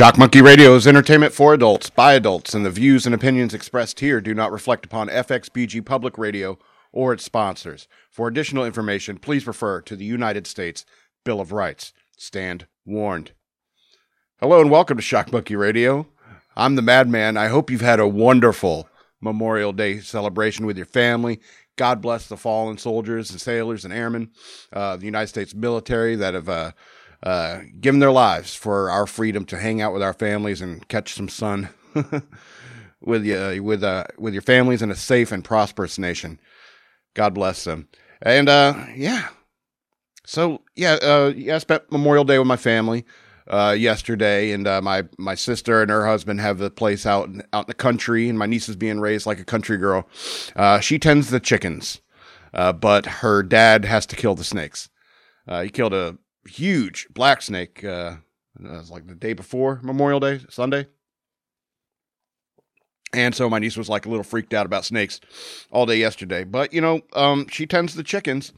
Shock Monkey Radio is entertainment for adults, by adults, and the views and opinions expressed here do not reflect upon FXBG Public Radio or its sponsors. For additional information, please refer to the United States Bill of Rights. Stand warned. Hello and welcome to Shock Monkey Radio. I'm the Madman. I hope you've had a wonderful Memorial Day celebration with your family. God bless the fallen soldiers and sailors and airmen of uh, the United States military that have uh, uh, given their lives for our freedom to hang out with our families and catch some sun with you, with uh, with your families in a safe and prosperous nation. God bless them. And uh, yeah, so yeah, uh, yeah, I spent Memorial Day with my family uh, yesterday, and uh, my my sister and her husband have the place out in, out in the country, and my niece is being raised like a country girl. Uh, she tends the chickens, uh, but her dad has to kill the snakes. Uh, he killed a huge black snake. Uh, it was like the day before Memorial Day, Sunday. And so my niece was like a little freaked out about snakes all day yesterday. But, you know, um, she tends the chickens.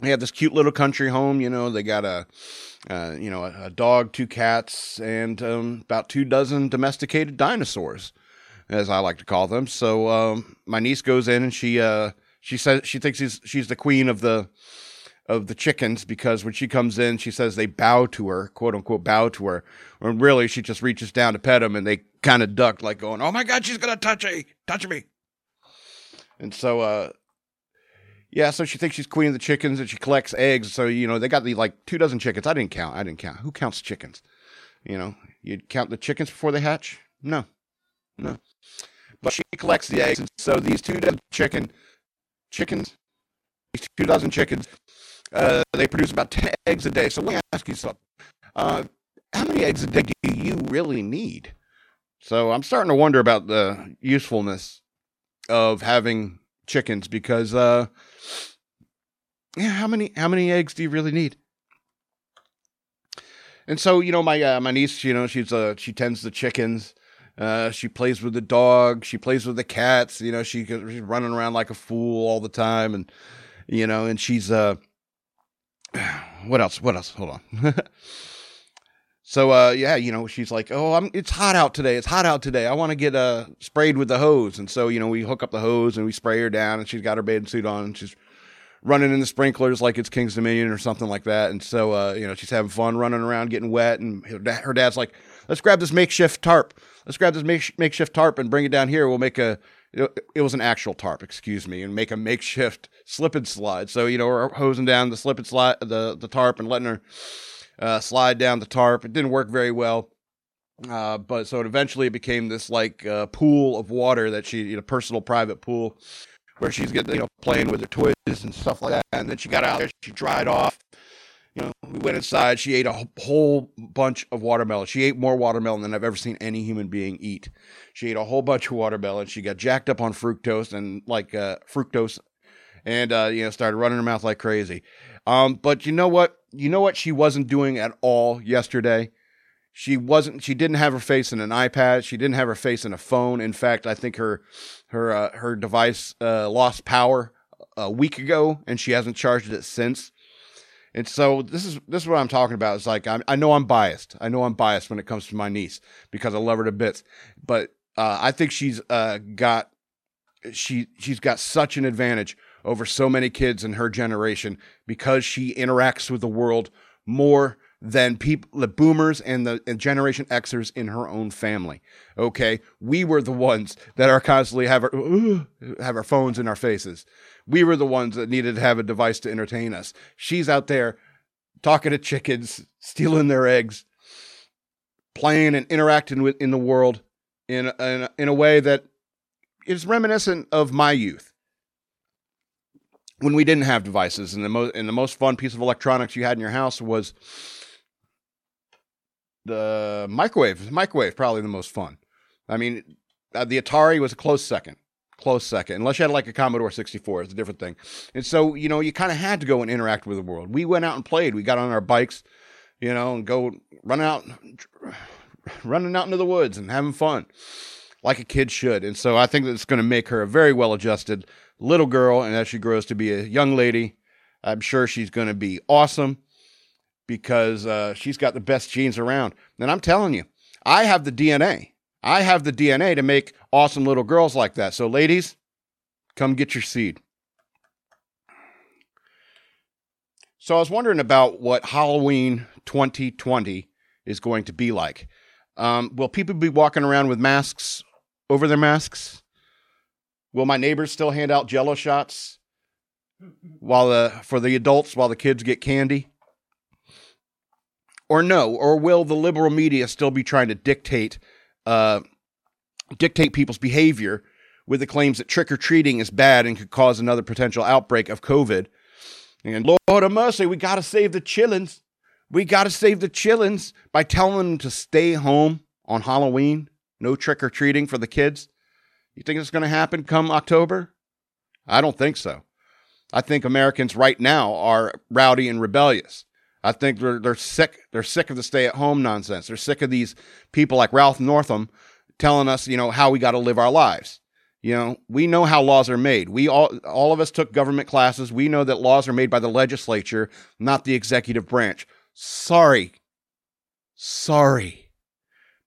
They have this cute little country home. You know, they got a, uh, you know, a, a, dog, two cats, and um, about two dozen domesticated dinosaurs, as I like to call them. So um, my niece goes in and she, uh, she says she thinks she's she's the queen of the of the chickens because when she comes in, she says they bow to her, quote unquote, bow to her. When really she just reaches down to pet them and they kind of duck, like going, "Oh my God, she's gonna touch me, touch me." And so, uh, yeah, so she thinks she's queen of the chickens and she collects eggs. So you know they got the like two dozen chickens. I didn't count. I didn't count. Who counts chickens? You know, you count the chickens before they hatch? No, no. But she collects the eggs, and so these two dozen chicken chickens, these two dozen chickens uh, they produce about 10 eggs a day. So let me ask you something. Uh, how many eggs a day do you really need? So I'm starting to wonder about the usefulness of having chickens because, uh, yeah, how many how many eggs do you really need? And so you know, my uh, my niece, you know, she's uh she tends the chickens. Uh, she plays with the dog. She plays with the cats. You know, she, she's running around like a fool all the time, and you know, and she's uh what else? What else? Hold on. so uh yeah, you know, she's like, "Oh, I'm it's hot out today. It's hot out today. I want to get uh sprayed with the hose." And so, you know, we hook up the hose and we spray her down and she's got her bathing suit on and she's running in the sprinklers like it's King's Dominion or something like that. And so uh, you know, she's having fun running around getting wet and her dad's like, "Let's grab this makeshift tarp. Let's grab this make- makeshift tarp and bring it down here. We'll make a it was an actual tarp, excuse me, and make a makeshift slip and slide. So you know, we're hosing down the slip and slide the the tarp and letting her uh, slide down the tarp. It didn't work very well, uh, but so it eventually became this like uh, pool of water that she, you know, personal private pool, where she's getting you know playing with her toys and stuff like that. And then she got out there, she dried off, you know, we went inside. She ate a whole bunch of watermelon. She ate more watermelon than I've ever seen any human being eat. She ate a whole bunch of watermelon. She got jacked up on fructose and like uh, fructose, and uh, you know started running her mouth like crazy. Um, but you know what? You know what? She wasn't doing at all yesterday. She wasn't. She didn't have her face in an iPad. She didn't have her face in a phone. In fact, I think her her uh, her device uh, lost power a week ago, and she hasn't charged it since. And so this is this is what I'm talking about. It's like I'm, i know I'm biased. I know I'm biased when it comes to my niece because I love her to bits. But uh, I think she's uh, got she she's got such an advantage over so many kids in her generation because she interacts with the world more than people the boomers and the and generation xers in her own family okay? We were the ones that are constantly have our have our phones in our faces. We were the ones that needed to have a device to entertain us. She's out there talking to chickens, stealing their eggs, playing and interacting with in the world in in, in a way that is reminiscent of my youth. When we didn't have devices and the most and the most fun piece of electronics you had in your house was the microwave. Microwave probably the most fun. I mean, uh, the Atari was a close second close second. Unless you had like a Commodore 64, it's a different thing. And so, you know, you kind of had to go and interact with the world. We went out and played. We got on our bikes, you know, and go run out, running out into the woods and having fun like a kid should. And so I think that's going to make her a very well adjusted little girl. And as she grows to be a young lady, I'm sure she's going to be awesome because uh, she's got the best genes around. And I'm telling you, I have the DNA. I have the DNA to make awesome little girls like that. So, ladies, come get your seed. So, I was wondering about what Halloween 2020 is going to be like. Um, will people be walking around with masks over their masks? Will my neighbors still hand out jello shots while the for the adults while the kids get candy? Or no, or will the liberal media still be trying to dictate uh, dictate people's behavior with the claims that trick or treating is bad and could cause another potential outbreak of COVID? And Lord of mercy, we got to save the chillins. We got to save the chillins by telling them to stay home on Halloween. No trick or treating for the kids. You think it's going to happen come October? I don't think so. I think Americans right now are rowdy and rebellious. I think they're they're sick. They're sick of the stay at home nonsense. They're sick of these people like Ralph Northam telling us, you know, how we got to live our lives. You know, we know how laws are made. We all all of us took government classes. We know that laws are made by the legislature, not the executive branch. Sorry. Sorry.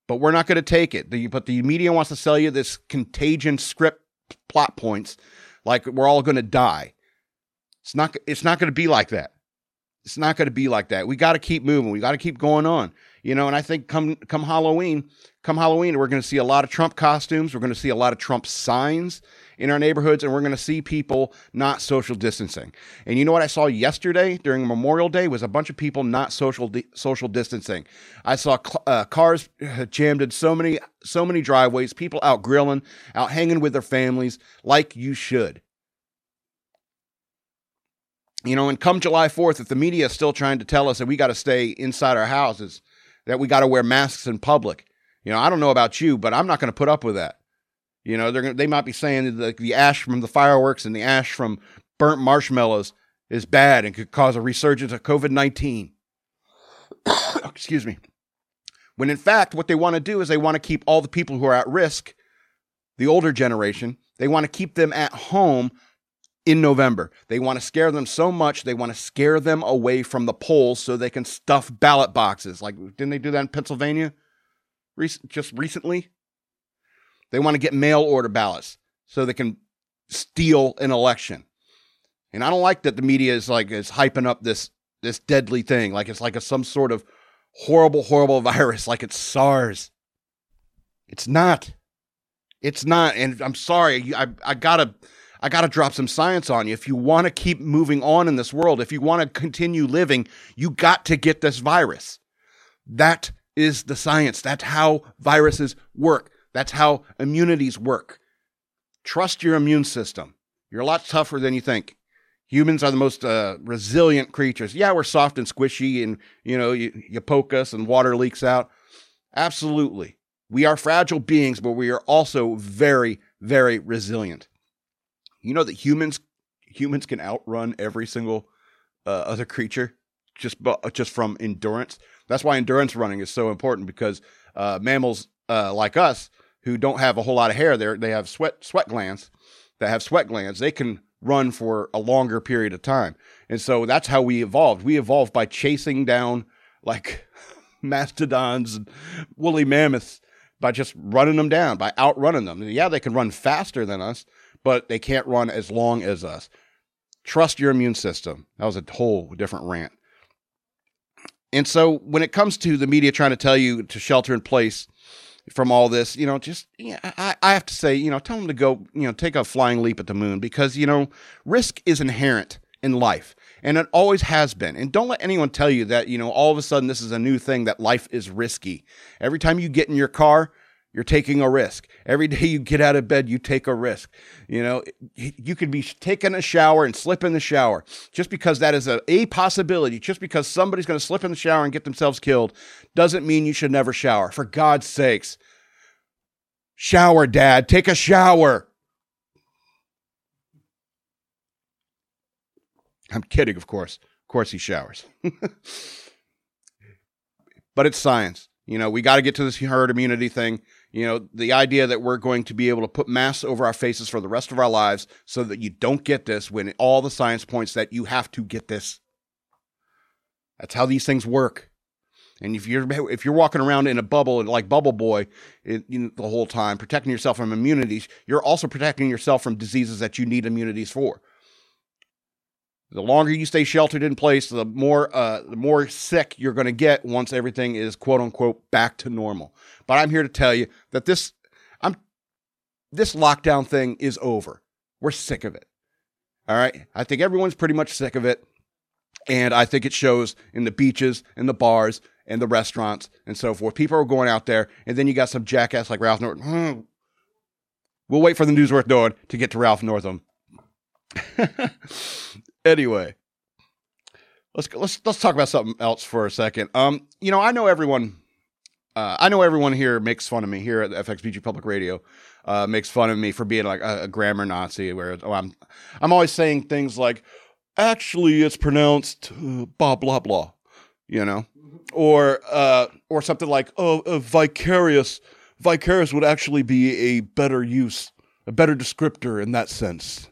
But we're not going to take it. The, but the media wants to sell you this contagion script plot points like we're all going to die. It's not it's not going to be like that. It's not going to be like that. We got to keep moving. We got to keep going on. You know, and I think come come Halloween, come Halloween, we're going to see a lot of Trump costumes. We're going to see a lot of Trump signs in our neighborhoods, and we're going to see people not social distancing. And you know what I saw yesterday during Memorial Day was a bunch of people not social di- social distancing. I saw cl- uh, cars jammed in so many so many driveways, people out grilling, out hanging with their families, like you should. You know, and come July 4th, if the media is still trying to tell us that we got to stay inside our houses, that we got to wear masks in public, you know, I don't know about you, but I'm not going to put up with that. You know, they're gonna, they might be saying that the, the ash from the fireworks and the ash from burnt marshmallows is bad and could cause a resurgence of COVID 19. Excuse me. When in fact, what they want to do is they want to keep all the people who are at risk, the older generation, they want to keep them at home in November. They want to scare them so much, they want to scare them away from the polls so they can stuff ballot boxes. Like, didn't they do that in Pennsylvania just recently? They want to get mail order ballots so they can steal an election. And I don't like that the media is like is hyping up this this deadly thing like it's like a some sort of horrible horrible virus like it's SARS. It's not. It's not and I'm sorry I I got to I got to drop some science on you. If you want to keep moving on in this world, if you want to continue living, you got to get this virus. That is the science. That's how viruses work. That's how immunities work. Trust your immune system. You're a lot tougher than you think. Humans are the most uh, resilient creatures. Yeah, we're soft and squishy, and you know, you, you poke us and water leaks out. Absolutely. We are fragile beings, but we are also very, very resilient. You know that humans humans can outrun every single uh, other creature just just from endurance. That's why endurance running is so important because uh, mammals uh, like us who don't have a whole lot of hair, they they have sweat sweat glands that have sweat glands. They can run for a longer period of time, and so that's how we evolved. We evolved by chasing down like mastodons and woolly mammoths by just running them down, by outrunning them. Yeah, they can run faster than us, but they can't run as long as us. Trust your immune system. That was a whole different rant. And so when it comes to the media trying to tell you to shelter in place from all this, you know, just I, I have to say, you know, tell them to go, you know, take a flying leap at the moon because, you know, risk is inherent in life and it always has been. And don't let anyone tell you that, you know, all of a sudden this is a new thing that life is risky. Every time you get in your car, you're taking a risk. Every day you get out of bed, you take a risk. You know, you could be taking a shower and slip in the shower. Just because that is a, a possibility, just because somebody's going to slip in the shower and get themselves killed, doesn't mean you should never shower. For God's sakes. Shower, Dad. Take a shower. I'm kidding, of course. Of course, he showers. but it's science. You know, we got to get to this herd immunity thing. You know, the idea that we're going to be able to put masks over our faces for the rest of our lives so that you don't get this when all the science points that you have to get this. That's how these things work. And if you're if you're walking around in a bubble like Bubble Boy it, you know, the whole time, protecting yourself from immunities, you're also protecting yourself from diseases that you need immunities for. The longer you stay sheltered in place, the more uh, the more sick you're going to get once everything is quote unquote back to normal. But I'm here to tell you that this I'm this lockdown thing is over. We're sick of it. All right, I think everyone's pretty much sick of it, and I think it shows in the beaches, in the bars, and the restaurants, and so forth. People are going out there, and then you got some jackass like Ralph Norton. Hmm. We'll wait for the news worth knowing to get to Ralph Northam. anyway, let's let's let's talk about something else for a second. Um, you know, I know everyone. Uh, I know everyone here makes fun of me here at the FXBG Public Radio. Uh, makes fun of me for being like a, a grammar Nazi, where oh, I'm I'm always saying things like, actually, it's pronounced uh, blah blah blah, you know, or uh, or something like oh, vicarious. Vicarious would actually be a better use, a better descriptor in that sense.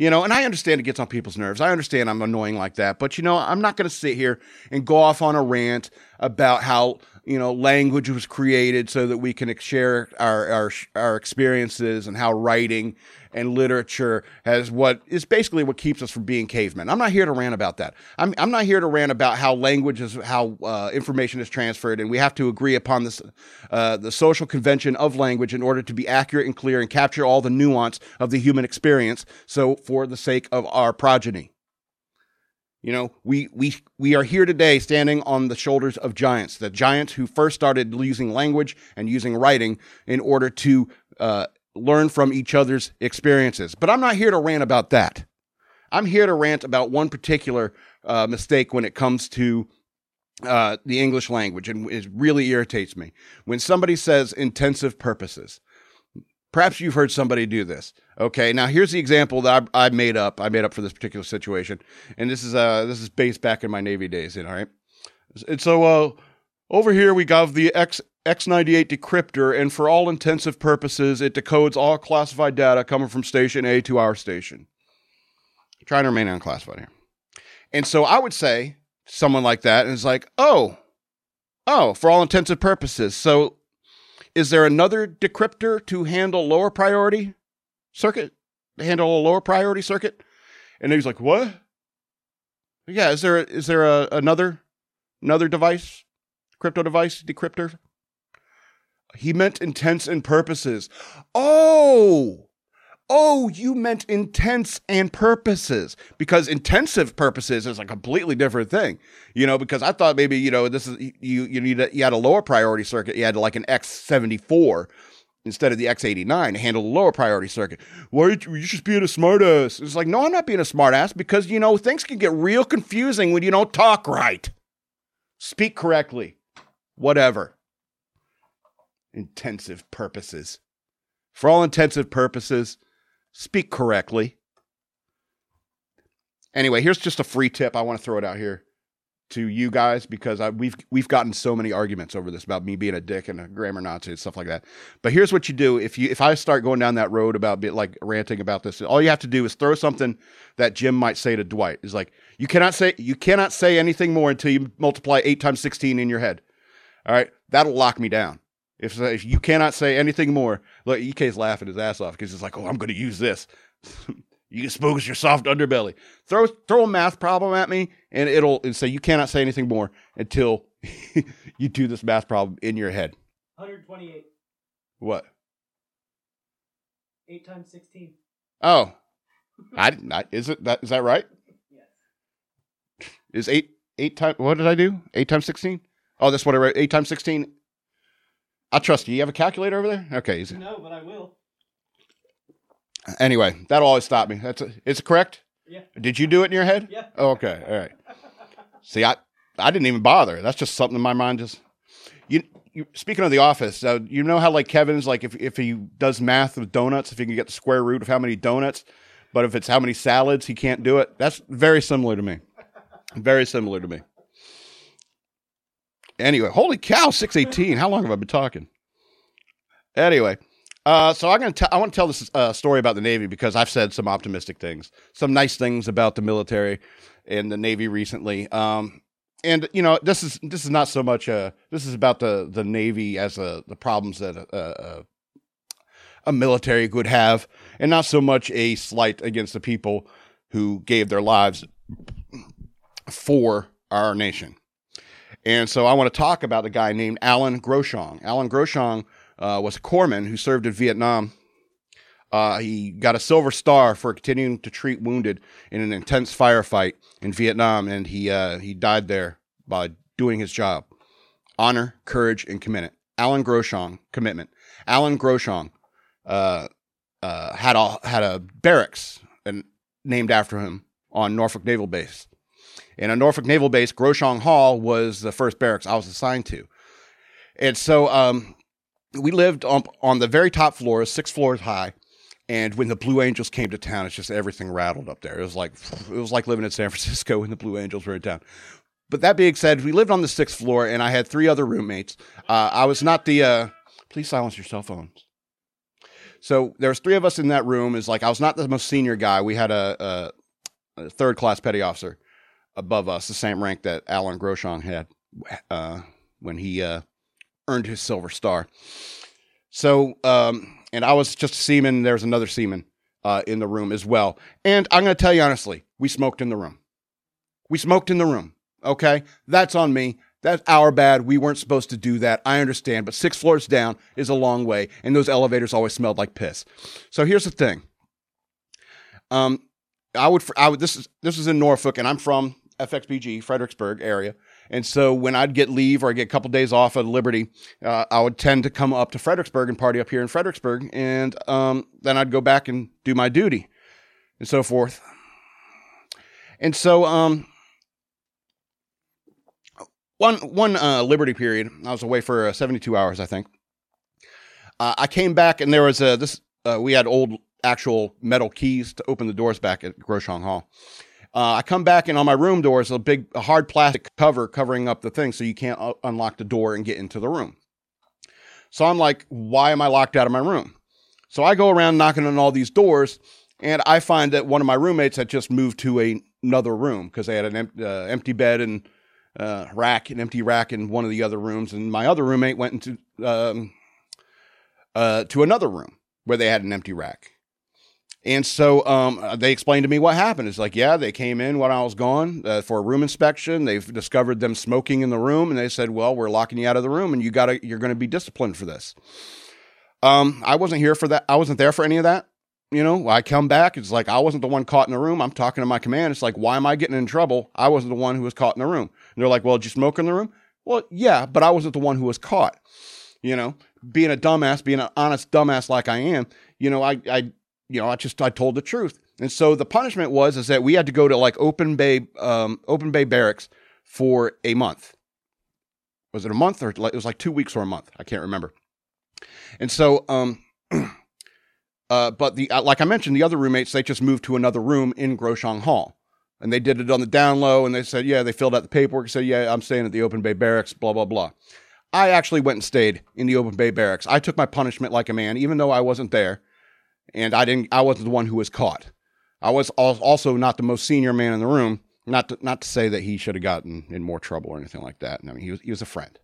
You know, and I understand it gets on people's nerves. I understand I'm annoying like that, but you know, I'm not going to sit here and go off on a rant about how you know language was created so that we can share our our our experiences and how writing and literature has what is basically what keeps us from being cavemen. I'm not here to rant about that. I'm I'm not here to rant about how language is how uh, information is transferred, and we have to agree upon this uh, the social convention of language in order to be accurate and clear and capture all the nuance of the human experience. So, for the sake of our progeny. You know, we we we are here today standing on the shoulders of giants, the giants who first started using language and using writing in order to uh, learn from each other's experiences. But I'm not here to rant about that. I'm here to rant about one particular uh, mistake when it comes to uh, the English language, and it really irritates me when somebody says intensive purposes. Perhaps you've heard somebody do this. Okay, now here's the example that I, I made up. I made up for this particular situation, and this is uh this is based back in my Navy days. You know, right? And so uh, over here we got the X X98 decryptor, and for all intensive purposes, it decodes all classified data coming from station A to our station. I'm trying to remain unclassified here. And so I would say someone like that, and it's like, oh, oh, for all intensive purposes. So is there another decryptor to handle lower priority circuit? To Handle a lower priority circuit? And he's like, what? Yeah, is there is there a, another another device, crypto device decryptor? He meant intents and purposes. Oh, oh, you meant intents and purposes because intensive purposes is a completely different thing, you know. Because I thought maybe you know this is you you need a, you had a lower priority circuit, you had like an X seventy four instead of the X89 to handle the lower priority circuit. Why are you, you just being a smartass? It's like, no, I'm not being a smartass because, you know, things can get real confusing when you don't talk right. Speak correctly. Whatever intensive purposes. For all intensive purposes, speak correctly. Anyway, here's just a free tip. I want to throw it out here to you guys because I, we've we've gotten so many arguments over this about me being a dick and a grammar Nazi and stuff like that. But here's what you do if you if I start going down that road about like ranting about this, all you have to do is throw something that Jim might say to Dwight. Is like you cannot say you cannot say anything more until you multiply eight times sixteen in your head. All right, that'll lock me down. If, if you cannot say anything more, look, EK's laughing his ass off because he's like, oh, I'm going to use this. you can focus your soft underbelly. Throw throw a math problem at me, and it'll and say you cannot say anything more until you do this math problem in your head. 128. What? Eight times sixteen. Oh, I, I is it that is that right? Yes. Is eight eight times? What did I do? Eight times sixteen? Oh, that's what I wrote. Eight times sixteen I trust you. You have a calculator over there? Okay, easy. No, but I will. Anyway, that'll always stop me. That's a, is it correct? Yeah. Did you do it in your head? Yeah. Oh, okay. All right. See, I I didn't even bother. That's just something in my mind. Just you. you speaking of the office, uh, you know how like Kevin's like if if he does math with donuts, if he can get the square root of how many donuts, but if it's how many salads, he can't do it. That's very similar to me. Very similar to me. Anyway, holy cow, 618. How long have I been talking? Anyway, uh, so I'm going to I want to tell this uh, story about the Navy because I've said some optimistic things, some nice things about the military and the Navy recently. Um, and you know this is this is not so much uh this is about the the navy as a the problems that a, a, a military could have and not so much a slight against the people who gave their lives for our nation and so i want to talk about a guy named alan groshong alan groshong uh, was a corpsman who served in vietnam uh, he got a Silver Star for continuing to treat wounded in an intense firefight in Vietnam, and he uh, he died there by doing his job. Honor, courage, and commitment. Alan Groshong, commitment. Alan Groshong uh, uh, had a had a barracks and named after him on Norfolk Naval Base. And on Norfolk Naval Base, Groshong Hall was the first barracks I was assigned to. And so um, we lived on, on the very top floor, six floors high, and when the Blue Angels came to town, it's just everything rattled up there. It was like it was like living in San Francisco when the Blue Angels were in town. But that being said, we lived on the sixth floor, and I had three other roommates. Uh, I was not the. Uh, please silence your cell phones. So there was three of us in that room. Is like I was not the most senior guy. We had a, a, a third class petty officer above us, the same rank that Alan Groshong had uh, when he uh, earned his Silver Star. So um, and I was just a seaman. There's another seaman uh, in the room as well. And I'm going to tell you honestly, we smoked in the room. We smoked in the room. Okay, that's on me. That's our bad. We weren't supposed to do that. I understand, but six floors down is a long way, and those elevators always smelled like piss. So here's the thing. Um, I would, I would. This is this is in Norfolk, and I'm from FXBG, Fredericksburg area. And so when I'd get leave or I get a couple days off at Liberty, uh, I would tend to come up to Fredericksburg and party up here in Fredericksburg. And um, then I'd go back and do my duty and so forth. And so um, one one uh, Liberty period, I was away for uh, 72 hours, I think. Uh, I came back and there was a this uh, we had old actual metal keys to open the doors back at Groshong Hall. Uh, I come back and on my room door is a big, a hard plastic cover covering up the thing so you can't uh, unlock the door and get into the room. So I'm like, why am I locked out of my room? So I go around knocking on all these doors and I find that one of my roommates had just moved to a, another room because they had an em- uh, empty bed and uh, rack, an empty rack in one of the other rooms. And my other roommate went into um, uh, to another room where they had an empty rack. And so um, they explained to me what happened. It's like, yeah, they came in when I was gone uh, for a room inspection. They've discovered them smoking in the room, and they said, "Well, we're locking you out of the room, and you got to, you're going to be disciplined for this." Um, I wasn't here for that. I wasn't there for any of that. You know, I come back. It's like I wasn't the one caught in the room. I'm talking to my command. It's like, why am I getting in trouble? I wasn't the one who was caught in the room. And they're like, well, did you smoke in the room? Well, yeah, but I wasn't the one who was caught. You know, being a dumbass, being an honest dumbass like I am, you know, I, I you know, I just I told the truth. And so the punishment was is that we had to go to like Open Bay um, Open Bay Barracks for a month. Was it a month or it was like two weeks or a month? I can't remember. And so, um, uh, but the uh, like I mentioned, the other roommates they just moved to another room in Groshong Hall, and they did it on the down low. And they said, yeah, they filled out the paperwork. And said, yeah, I'm staying at the Open Bay Barracks. Blah blah blah. I actually went and stayed in the Open Bay Barracks. I took my punishment like a man, even though I wasn't there and I didn't. I wasn't the one who was caught. I was also not the most senior man in the room. Not to, not to say that he should have gotten in more trouble or anything like that. I mean, he was he was a friend.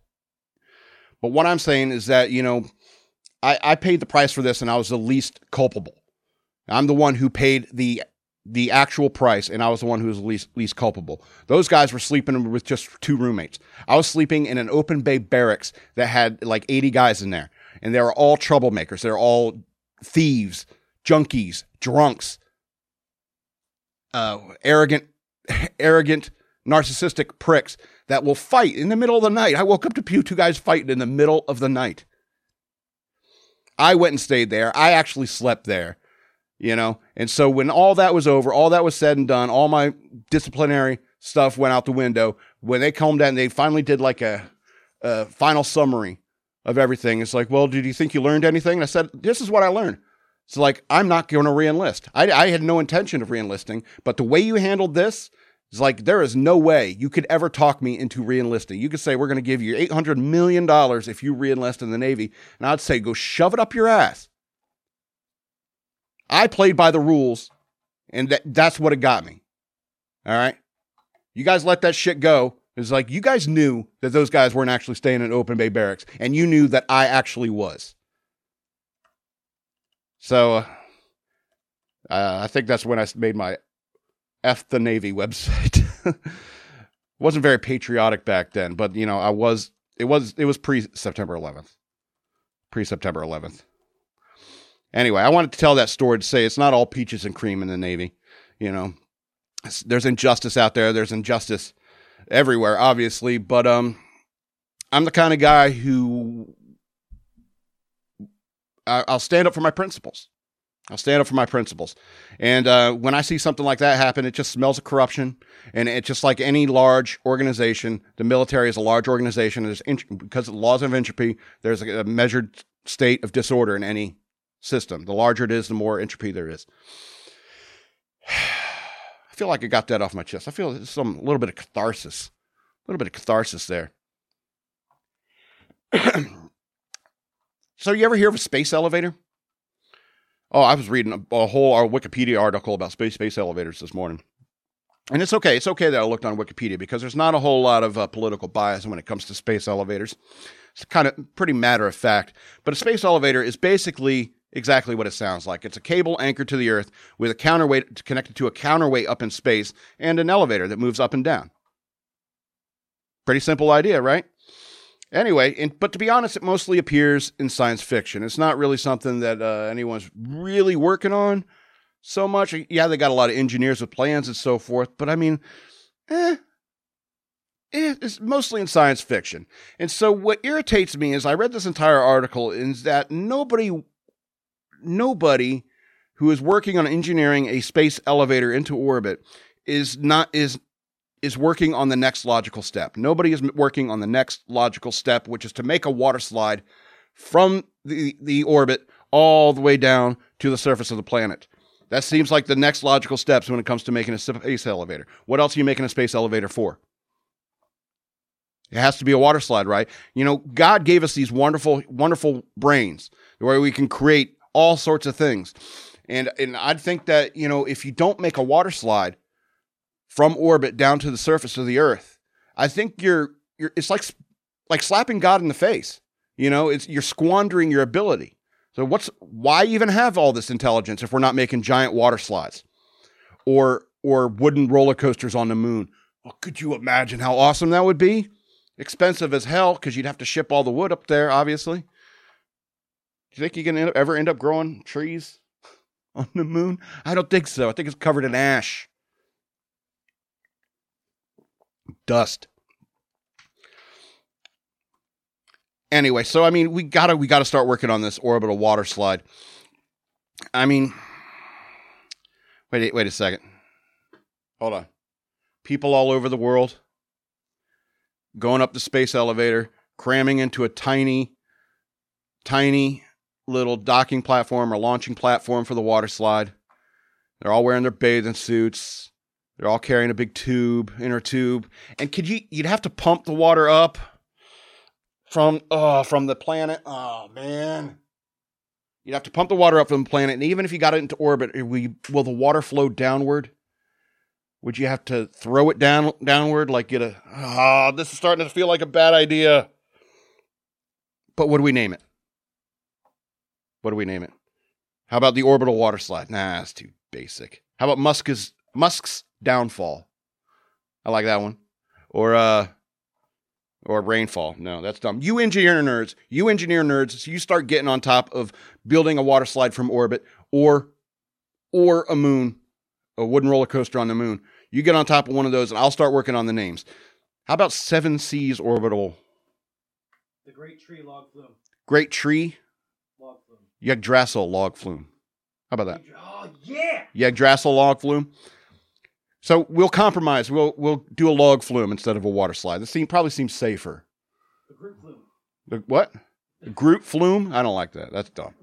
But what I'm saying is that you know, I, I paid the price for this, and I was the least culpable. I'm the one who paid the the actual price, and I was the one who was least least culpable. Those guys were sleeping with just two roommates. I was sleeping in an open bay barracks that had like 80 guys in there, and they were all troublemakers. They're all thieves, junkies, drunks, uh, arrogant, arrogant, narcissistic pricks that will fight in the middle of the night. I woke up to two guys fighting in the middle of the night. I went and stayed there. I actually slept there, you know. And so when all that was over, all that was said and done, all my disciplinary stuff went out the window. When they calmed down, they finally did like a, a final summary of everything. It's like, well, did you think you learned anything? And I said, this is what I learned. It's like, I'm not going to reenlist. I, I had no intention of reenlisting, but the way you handled this is like, there is no way you could ever talk me into reenlisting. You could say, we're going to give you $800 million if you reenlist in the Navy. And I'd say, go shove it up your ass. I played by the rules, and that, that's what it got me. All right. You guys let that shit go, It's like you guys knew that those guys weren't actually staying in open bay barracks, and you knew that I actually was. So uh, I think that's when I made my F the Navy website. wasn't very patriotic back then, but you know, I was it was it was pre September 11th. Pre September 11th. Anyway, I wanted to tell that story to say it's not all peaches and cream in the Navy. You know, there's injustice out there. There's injustice everywhere, obviously, but um, I'm the kind of guy who I'll stand up for my principles. I'll stand up for my principles. And uh, when I see something like that happen, it just smells of corruption. And it's just like any large organization, the military is a large organization. There's int- because of the laws of entropy, there's a, a measured state of disorder in any system. The larger it is, the more entropy there is. I feel like I got that off my chest. I feel some little bit of catharsis, a little bit of catharsis there. so, you ever hear of a space elevator? Oh, I was reading a, a whole Wikipedia article about space space elevators this morning. And it's okay. It's okay that I looked on Wikipedia because there's not a whole lot of uh, political bias when it comes to space elevators. It's kind of pretty matter of fact. But a space elevator is basically exactly what it sounds like. It's a cable anchored to the Earth with a counterweight connected to a counterweight up in space and an elevator that moves up and down. Pretty simple idea, right? Anyway, but to be honest, it mostly appears in science fiction. It's not really something that uh, anyone's really working on so much. Yeah, they got a lot of engineers with plans and so forth, but I mean, eh, it's mostly in science fiction. And so what irritates me is I read this entire article is that nobody, nobody who is working on engineering a space elevator into orbit is not is is working on the next logical step. Nobody is working on the next logical step, which is to make a water slide from the, the orbit all the way down to the surface of the planet. That seems like the next logical steps when it comes to making a space elevator. What else are you making a space elevator for? It has to be a water slide, right? You know, God gave us these wonderful, wonderful brains where we can create all sorts of things. And and I think that, you know, if you don't make a water slide, from orbit down to the surface of the earth. I think you're you're it's like like slapping God in the face. You know, it's you're squandering your ability. So what's why even have all this intelligence if we're not making giant water slides or or wooden roller coasters on the moon? Well, could you imagine how awesome that would be? Expensive as hell because you'd have to ship all the wood up there, obviously. Do you think you can ever end up growing trees on the moon? I don't think so. I think it's covered in ash dust. Anyway, so I mean, we gotta we gotta start working on this orbital water slide. I mean, wait wait a second. Hold on. People all over the world going up the space elevator, cramming into a tiny, tiny little docking platform or launching platform for the water slide. They're all wearing their bathing suits. They're all carrying a big tube, inner tube. And could you you'd have to pump the water up from oh from the planet. Oh man. You'd have to pump the water up from the planet, and even if you got it into orbit, we, will the water flow downward? Would you have to throw it down downward like get a oh, this is starting to feel like a bad idea. But what do we name it? What do we name it? How about the orbital water slide? Nah, that's too basic. How about Musk's Musk's downfall. I like that one. Or uh or rainfall. No, that's dumb. You engineer nerds, you engineer nerds, so you start getting on top of building a water slide from orbit or or a moon, a wooden roller coaster on the moon. You get on top of one of those and I'll start working on the names. How about Seven Seas Orbital? The Great Tree Log Flume. Great Tree? Log Flume. Yggdrasil Log Flume. How about that? Oh, yeah! Yggdrasil Log Flume. So we'll compromise. We'll we'll do a log flume instead of a water slide. This seem, probably seems safer. The Groot Flume. The what? The Groot flume? I don't like that. That's dumb.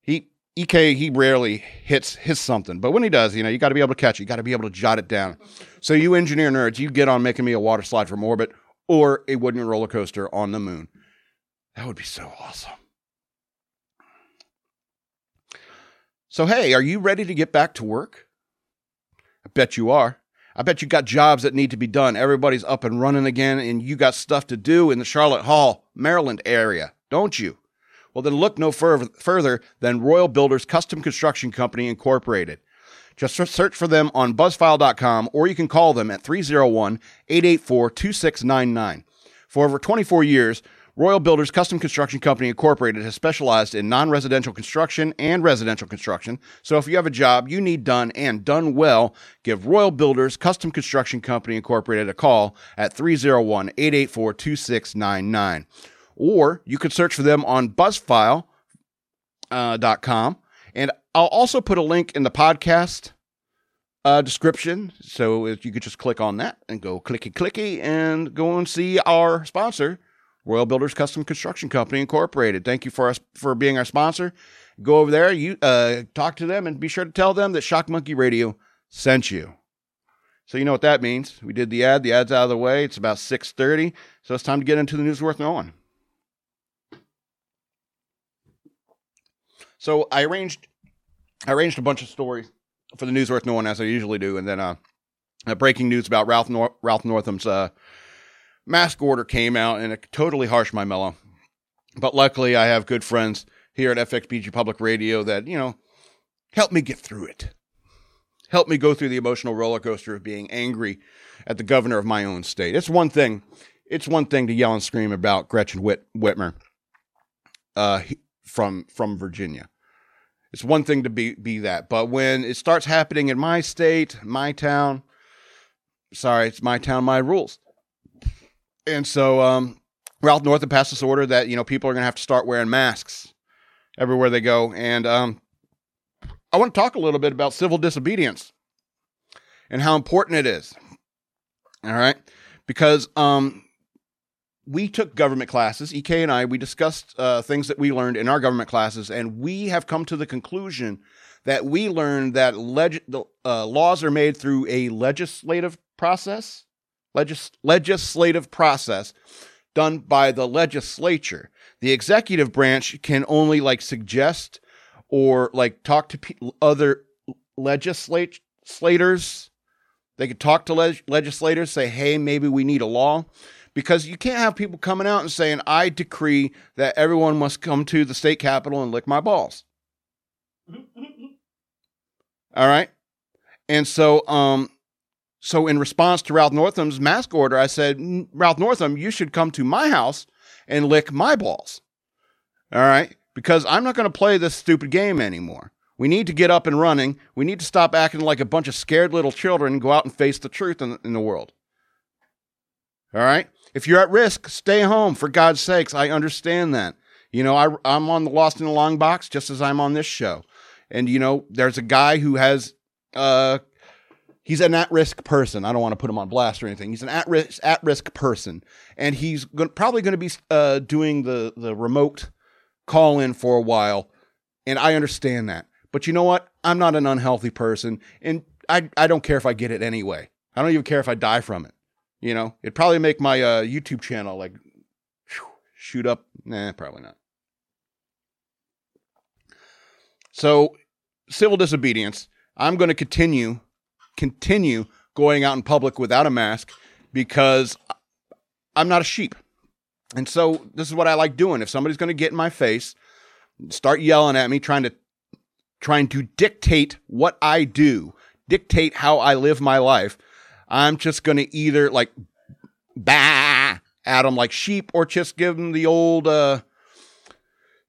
He EK he rarely hits hits something, but when he does, you know, you got to be able to catch it. You got to be able to jot it down. So you engineer nerds, you get on making me a water slide from orbit or a wooden roller coaster on the moon. That would be so awesome. So hey, are you ready to get back to work? I bet you are. I bet you got jobs that need to be done. Everybody's up and running again, and you got stuff to do in the Charlotte Hall, Maryland area, don't you? Well, then look no fur- further than Royal Builders Custom Construction Company Incorporated. Just search for them on buzzfile.com or you can call them at 301 884 2699. For over 24 years, Royal Builders Custom Construction Company Incorporated has specialized in non residential construction and residential construction. So if you have a job you need done and done well, give Royal Builders Custom Construction Company Incorporated a call at 301 884 2699. Or you could search for them on buzzfile.com. Uh, and I'll also put a link in the podcast uh, description. So if you could just click on that and go clicky clicky and go and see our sponsor, Royal Builders Custom Construction Company Incorporated. Thank you for us for being our sponsor. Go over there, you uh, talk to them, and be sure to tell them that Shock Monkey Radio sent you. So you know what that means. We did the ad. The ad's out of the way. It's about six thirty, so it's time to get into the news worth knowing. So I arranged, I arranged a bunch of stories for the news worth knowing as I usually do, and then uh, breaking news about Ralph Nor- Ralph Northam's uh, mask order came out, and it totally harshed my mellow. But luckily, I have good friends here at FXBG Public Radio that you know help me get through it, help me go through the emotional roller coaster of being angry at the governor of my own state. It's one thing, it's one thing to yell and scream about Gretchen Whit- Whitmer uh, from from Virginia. It's one thing to be be that, but when it starts happening in my state, my town, sorry, it's my town, my rules. And so um, Ralph Northam passed this order that you know people are going to have to start wearing masks everywhere they go, and um, I want to talk a little bit about civil disobedience and how important it is. All right, because um, we took government classes. Ek and I we discussed uh, things that we learned in our government classes, and we have come to the conclusion that we learned that leg- uh, laws are made through a legislative process legis- legislative process done by the legislature. The executive branch can only like suggest or like talk to pe- other legislators. They could talk to leg- legislators, say, "Hey, maybe we need a law." Because you can't have people coming out and saying, "I decree that everyone must come to the state capitol and lick my balls." Mm-hmm, mm-hmm, mm-hmm. All right, and so um, so in response to Ralph Northam's mask order, I said, Ralph Northam, you should come to my house and lick my balls. All right? Because I'm not going to play this stupid game anymore. We need to get up and running. We need to stop acting like a bunch of scared little children and go out and face the truth in, in the world. All right? If you're at risk, stay home, for God's sakes. I understand that. You know, I, I'm on the Lost in the Long Box just as I'm on this show. And, you know, there's a guy who has uh, he's an at-risk person. I don't want to put him on blast or anything. He's an at-risk at-risk person, and he's go- probably going to be uh, doing the the remote call in for a while. And I understand that, but you know what? I'm not an unhealthy person, and I I don't care if I get it anyway. I don't even care if I die from it. You know, it'd probably make my uh, YouTube channel like shoot up. Nah, probably not. So, civil disobedience. I'm going to continue continue going out in public without a mask because I'm not a sheep. And so this is what I like doing. If somebody's going to get in my face, start yelling at me, trying to trying to dictate what I do, dictate how I live my life, I'm just going to either like bah at them like sheep or just give them the old uh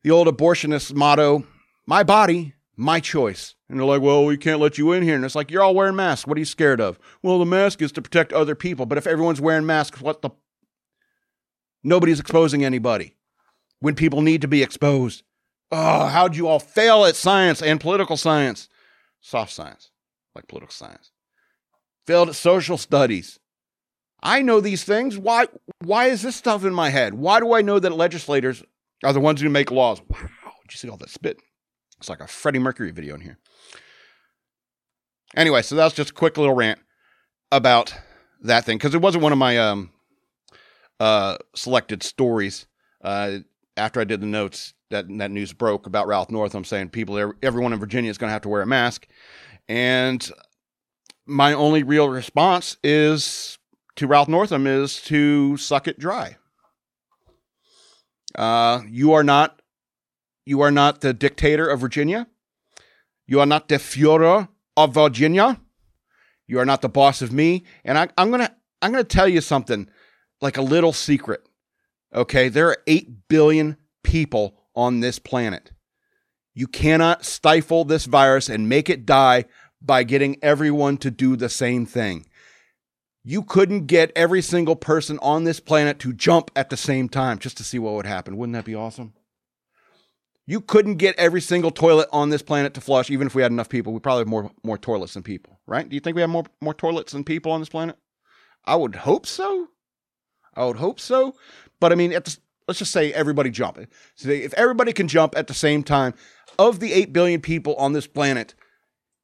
the old abortionist motto, my body, my choice. And they're like, well, we can't let you in here. And it's like, you're all wearing masks. What are you scared of? Well, the mask is to protect other people. But if everyone's wearing masks, what the? Nobody's exposing anybody when people need to be exposed. Oh, how'd you all fail at science and political science? Soft science, like political science. Failed at social studies. I know these things. Why why is this stuff in my head? Why do I know that legislators are the ones who make laws? Wow, did you see all that spit? It's like a Freddie Mercury video in here. Anyway, so that was just a quick little rant about that thing because it wasn't one of my um uh selected stories. Uh, after I did the notes, that that news broke about Ralph Northam saying people, everyone in Virginia is going to have to wear a mask, and my only real response is to Ralph Northam is to suck it dry. Uh, you are not you are not the dictator of Virginia. You are not the Führer of Virginia. You are not the boss of me. And I, I'm gonna I'm gonna tell you something, like a little secret. Okay, there are eight billion people on this planet. You cannot stifle this virus and make it die by getting everyone to do the same thing. You couldn't get every single person on this planet to jump at the same time just to see what would happen. Wouldn't that be awesome? You couldn't get every single toilet on this planet to flush, even if we had enough people. We probably have more more toilets than people, right? Do you think we have more more toilets than people on this planet? I would hope so. I would hope so. But I mean, the, let's just say everybody jump. So if everybody can jump at the same time, of the eight billion people on this planet,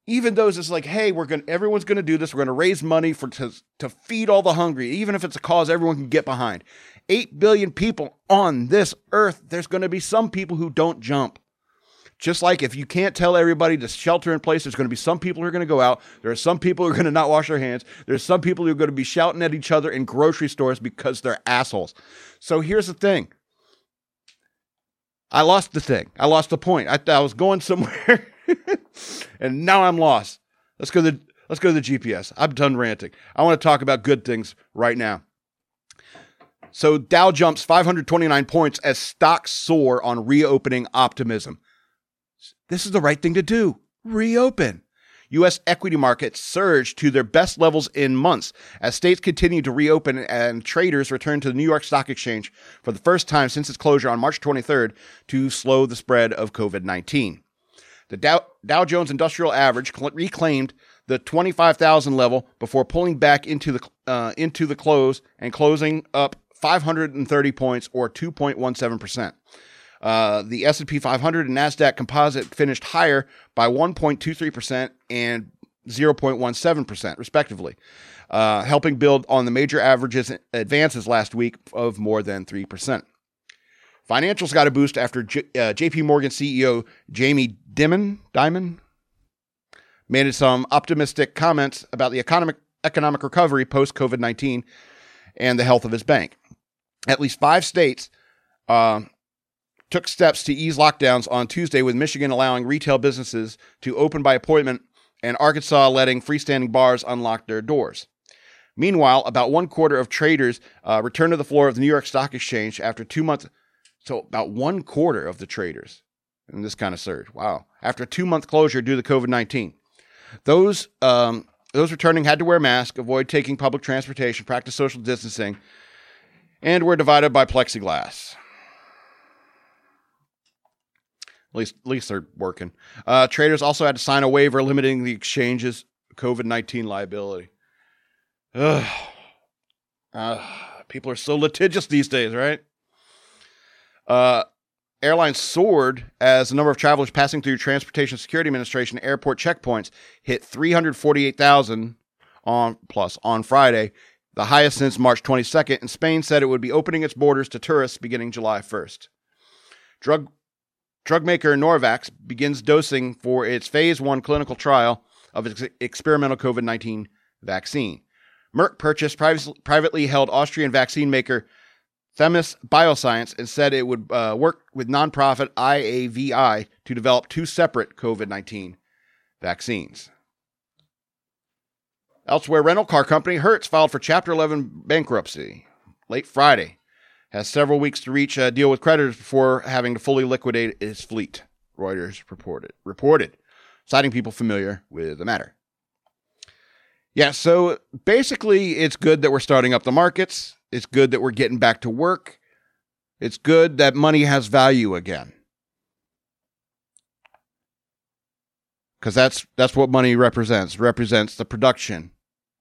even those it's like, hey, we're gonna everyone's gonna do this. We're gonna raise money for to to feed all the hungry, even if it's a cause everyone can get behind. Eight billion people on this earth. There's gonna be some people who don't jump. Just like if you can't tell everybody to shelter in place, there's going to be some people who are going to go out. There are some people who are going to not wash their hands. There's some people who are going to be shouting at each other in grocery stores because they're assholes. So here's the thing. I lost the thing. I lost the point. I, I was going somewhere, and now I'm lost. Let's go to the let's go to the GPS. I'm done ranting. I want to talk about good things right now. So Dow jumps 529 points as stocks soar on reopening optimism. This is the right thing to do. Reopen. U.S. equity markets surged to their best levels in months as states continue to reopen and traders return to the New York Stock Exchange for the first time since its closure on March 23rd to slow the spread of COVID 19. The Dow, Dow, Jones Industrial Average reclaimed the 25,000 level before pulling back into the, uh, into the close and closing up 530 points or 2.17%. Uh, the S&P 500 and Nasdaq Composite finished higher by 1.23% and 0.17% respectively, uh, helping build on the major averages advances last week of more than 3%. Financials got a boost after J- uh, JP Morgan CEO Jamie Dimon, Dimon made some optimistic comments about the economic economic recovery post COVID 19 and the health of his bank. At least five states uh, took steps to ease lockdowns on Tuesday, with Michigan allowing retail businesses to open by appointment and Arkansas letting freestanding bars unlock their doors. Meanwhile, about one quarter of traders uh, returned to the floor of the New York Stock Exchange after two months. So, about one quarter of the traders in this kind of surge. Wow. After a two month closure due to COVID 19. Those, um, those returning had to wear masks, avoid taking public transportation, practice social distancing, and were divided by plexiglass. At least, at least they're working. Uh, traders also had to sign a waiver limiting the exchange's COVID 19 liability. Ugh. Uh, people are so litigious these days, right? Uh, airlines soared as the number of travelers passing through Transportation Security Administration airport checkpoints hit 348,000 on plus on Friday, the highest since March 22nd. And Spain said it would be opening its borders to tourists beginning July 1st. Drug Drug maker Novavax begins dosing for its phase one clinical trial of its experimental COVID 19 vaccine. Merck purchased privately held Austrian vaccine maker Themis Bioscience and said it would uh, work with nonprofit IAVI to develop two separate COVID 19 vaccines. Elsewhere, rental car company Hertz filed for Chapter 11 bankruptcy late Friday has several weeks to reach a deal with creditors before having to fully liquidate its fleet. Reuters reported reported, citing people familiar with the matter. Yeah, so basically, it's good that we're starting up the markets. It's good that we're getting back to work. It's good that money has value again. Because that's that's what money represents. Represents the production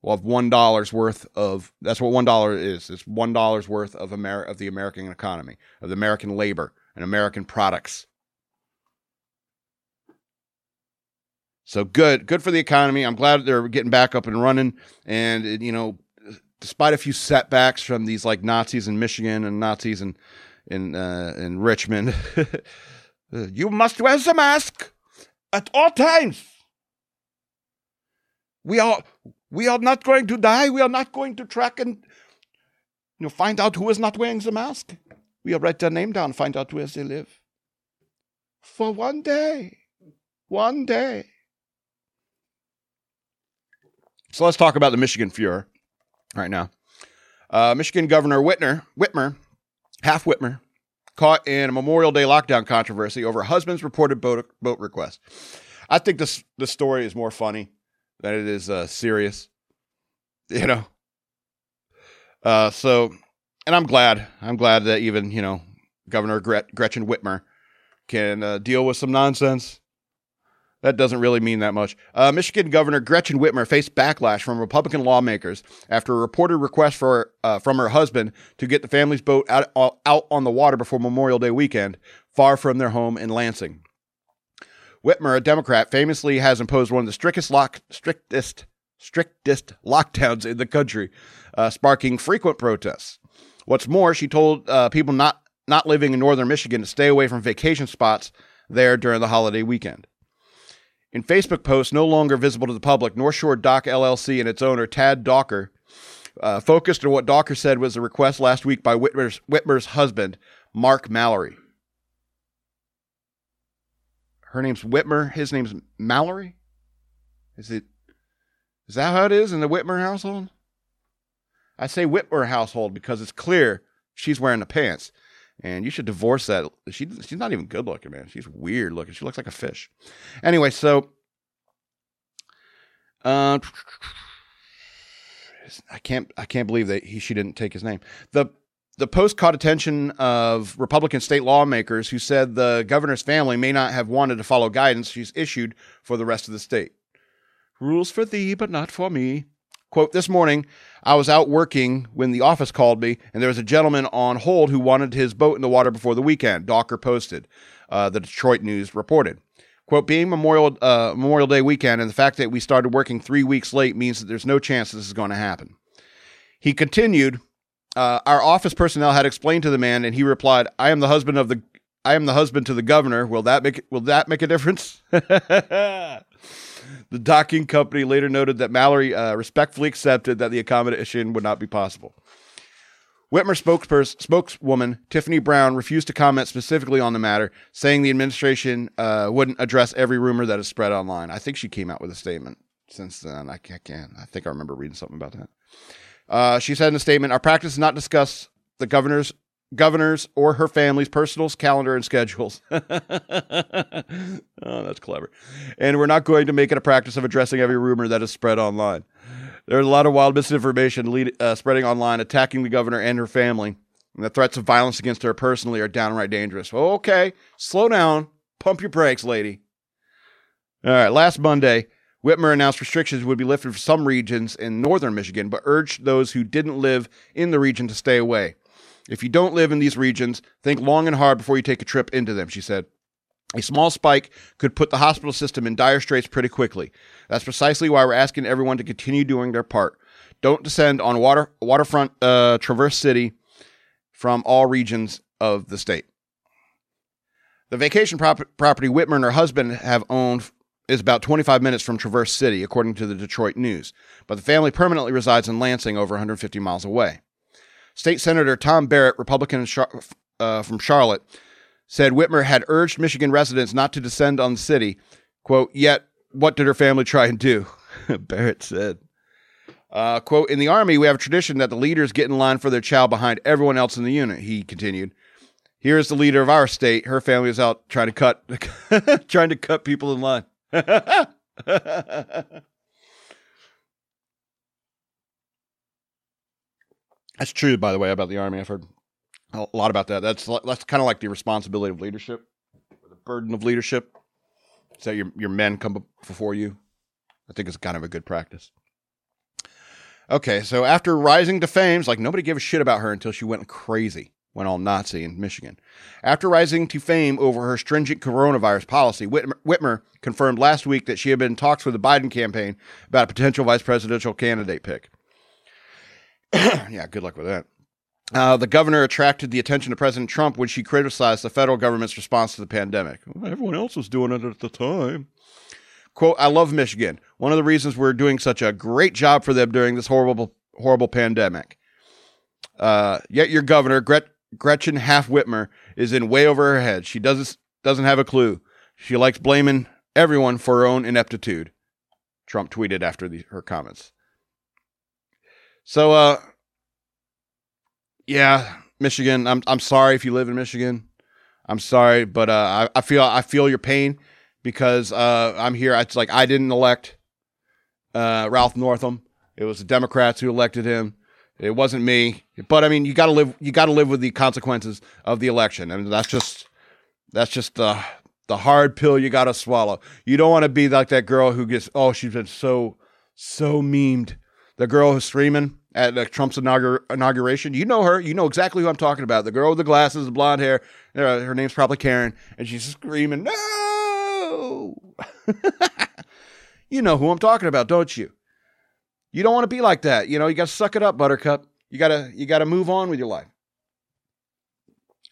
of one dollar's worth of that's what one dollar is. It's one dollar's worth of Amer- of the American economy, of the American labor and American products. So good, good for the economy. I'm glad they're getting back up and running. And you know, despite a few setbacks from these like Nazis in Michigan and Nazis in in uh, in Richmond, you must wear the mask at all times. We are We are not going to die. We are not going to track and you know, find out who is not wearing the mask. We will write their name down, find out where they live. For one day. One day. So let's talk about the Michigan Furor right now. Uh, Michigan Governor Whitner, Whitmer, half Whitmer, caught in a Memorial Day lockdown controversy over husband's reported boat, boat request. I think this this story is more funny than it is uh, serious. You know. Uh, so, and I'm glad. I'm glad that even you know Governor Gret- Gretchen Whitmer can uh, deal with some nonsense. That doesn't really mean that much. Uh, Michigan Governor Gretchen Whitmer faced backlash from Republican lawmakers after a reported request for uh, from her husband to get the family's boat out, out on the water before Memorial Day weekend, far from their home in Lansing. Whitmer, a Democrat, famously has imposed one of the strictest lock, strictest strictest lockdowns in the country, uh, sparking frequent protests. What's more, she told uh, people not not living in northern Michigan to stay away from vacation spots there during the holiday weekend. In Facebook posts no longer visible to the public, North Shore Dock LLC and its owner, Tad Docker, uh, focused on what Docker said was a request last week by Whitmer's, Whitmer's husband, Mark Mallory. Her name's Whitmer. His name's Mallory. Is it? Is that how it is in the Whitmer household? I say Whitmer household because it's clear she's wearing the pants, and you should divorce that. She she's not even good looking, man. She's weird looking. She looks like a fish. Anyway, so uh, I can't I can't believe that he she didn't take his name. The the post caught attention of Republican state lawmakers who said the governor's family may not have wanted to follow guidance she's issued for the rest of the state. Rules for thee, but not for me. Quote, this morning, I was out working when the office called me, and there was a gentleman on hold who wanted his boat in the water before the weekend, Docker posted, uh, the Detroit News reported. Quote, being Memorial, uh, Memorial Day weekend and the fact that we started working three weeks late means that there's no chance this is going to happen. He continued, uh, our office personnel had explained to the man, and he replied, I am the husband of the I am the husband to the governor. Will that make will that make a difference? The docking company later noted that Mallory uh, respectfully accepted that the accommodation would not be possible. Whitmer spokespers- spokeswoman Tiffany Brown refused to comment specifically on the matter, saying the administration uh, wouldn't address every rumor that is spread online. I think she came out with a statement since then. I can't. I think I remember reading something about that. Uh, she said in a statement, "Our practice is not discuss the governor's governors or her family's personal calendar and schedules. oh, that's clever. And we're not going to make it a practice of addressing every rumor that is spread online. There's a lot of wild misinformation lead, uh, spreading online, attacking the governor and her family. And the threats of violence against her personally are downright dangerous. Okay, slow down. Pump your brakes, lady. All right, last Monday, Whitmer announced restrictions would be lifted for some regions in northern Michigan, but urged those who didn't live in the region to stay away. If you don't live in these regions, think long and hard before you take a trip into them, she said. A small spike could put the hospital system in dire straits pretty quickly. That's precisely why we're asking everyone to continue doing their part. Don't descend on water waterfront uh, Traverse City from all regions of the state. The vacation prop- property Whitmer and her husband have owned is about 25 minutes from Traverse City, according to the Detroit News, but the family permanently resides in Lansing, over 150 miles away. State Senator Tom Barrett, Republican uh, from Charlotte, said Whitmer had urged Michigan residents not to descend on the city. Quote, yet what did her family try and do? Barrett said. Uh, quote, in the Army, we have a tradition that the leaders get in line for their child behind everyone else in the unit, he continued. Here is the leader of our state. Her family is out trying to cut trying to cut people in line. That's true, by the way, about the army. I've heard a lot about that. That's that's kind of like the responsibility of leadership, the burden of leadership. So your your men come before you. I think it's kind of a good practice. Okay, so after rising to fame, like nobody gave a shit about her until she went crazy, went all Nazi in Michigan. After rising to fame over her stringent coronavirus policy, Whitmer, confirmed last week that she had been in talks with the Biden campaign about a potential vice presidential candidate pick. yeah, good luck with that. Uh, the governor attracted the attention of President Trump when she criticized the federal government's response to the pandemic. Well, everyone else was doing it at the time. Quote, I love Michigan. One of the reasons we're doing such a great job for them during this horrible, horrible pandemic. Uh, yet your governor, Gret- Gretchen Half Whitmer, is in way over her head. She doesn't, doesn't have a clue. She likes blaming everyone for her own ineptitude. Trump tweeted after the, her comments. So, uh, yeah, Michigan. I'm I'm sorry if you live in Michigan. I'm sorry, but uh, I, I feel I feel your pain because uh, I'm here. It's like I didn't elect uh, Ralph Northam. It was the Democrats who elected him. It wasn't me. But I mean, you got to live. You got to live with the consequences of the election, and that's just that's just the the hard pill you got to swallow. You don't want to be like that girl who gets oh she's been so so memed. The girl who's screaming at uh, Trump's inaugur- inauguration. You know her. You know exactly who I'm talking about. The girl with the glasses, the blonde hair. Uh, her name's probably Karen, and she's screaming, "No!" you know who I'm talking about, don't you? You don't want to be like that. You know, you got to suck it up, Buttercup. You gotta, you gotta move on with your life.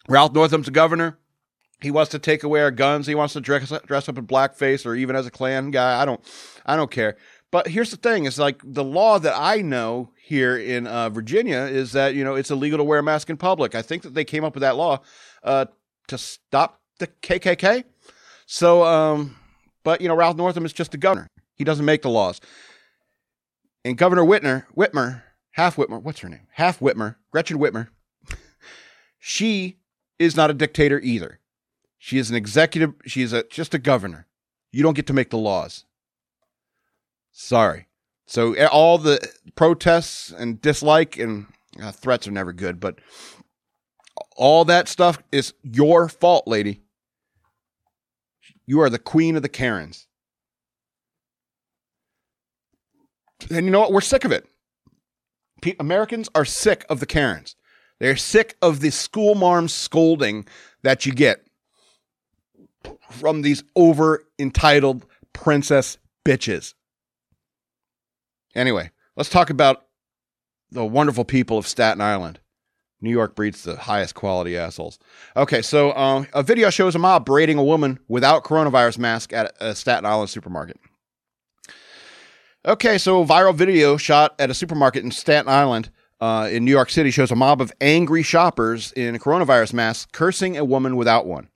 Ralph Northam's the governor. He wants to take away our guns. He wants to dress dress up in blackface or even as a Klan guy. I don't, I don't care. But here's the thing: it's like the law that I know here in uh, Virginia is that you know it's illegal to wear a mask in public. I think that they came up with that law uh, to stop the KKK. So, um, but you know, Ralph Northam is just a governor. He doesn't make the laws. And Governor Whitmer, Whitmer, half Whitmer, what's her name? Half Whitmer, Gretchen Whitmer. she is not a dictator either. She is an executive. She is a, just a governor. You don't get to make the laws. Sorry. So all the protests and dislike and uh, threats are never good, but all that stuff is your fault, lady. You are the queen of the Karens. And you know what? We're sick of it. Americans are sick of the Karens. They're sick of the school marm scolding that you get from these over entitled princess bitches. Anyway, let's talk about the wonderful people of Staten Island. New York breeds the highest quality assholes. Okay, so um, a video shows a mob berating a woman without coronavirus mask at a Staten Island supermarket. Okay, so a viral video shot at a supermarket in Staten Island uh, in New York City shows a mob of angry shoppers in coronavirus masks cursing a woman without one.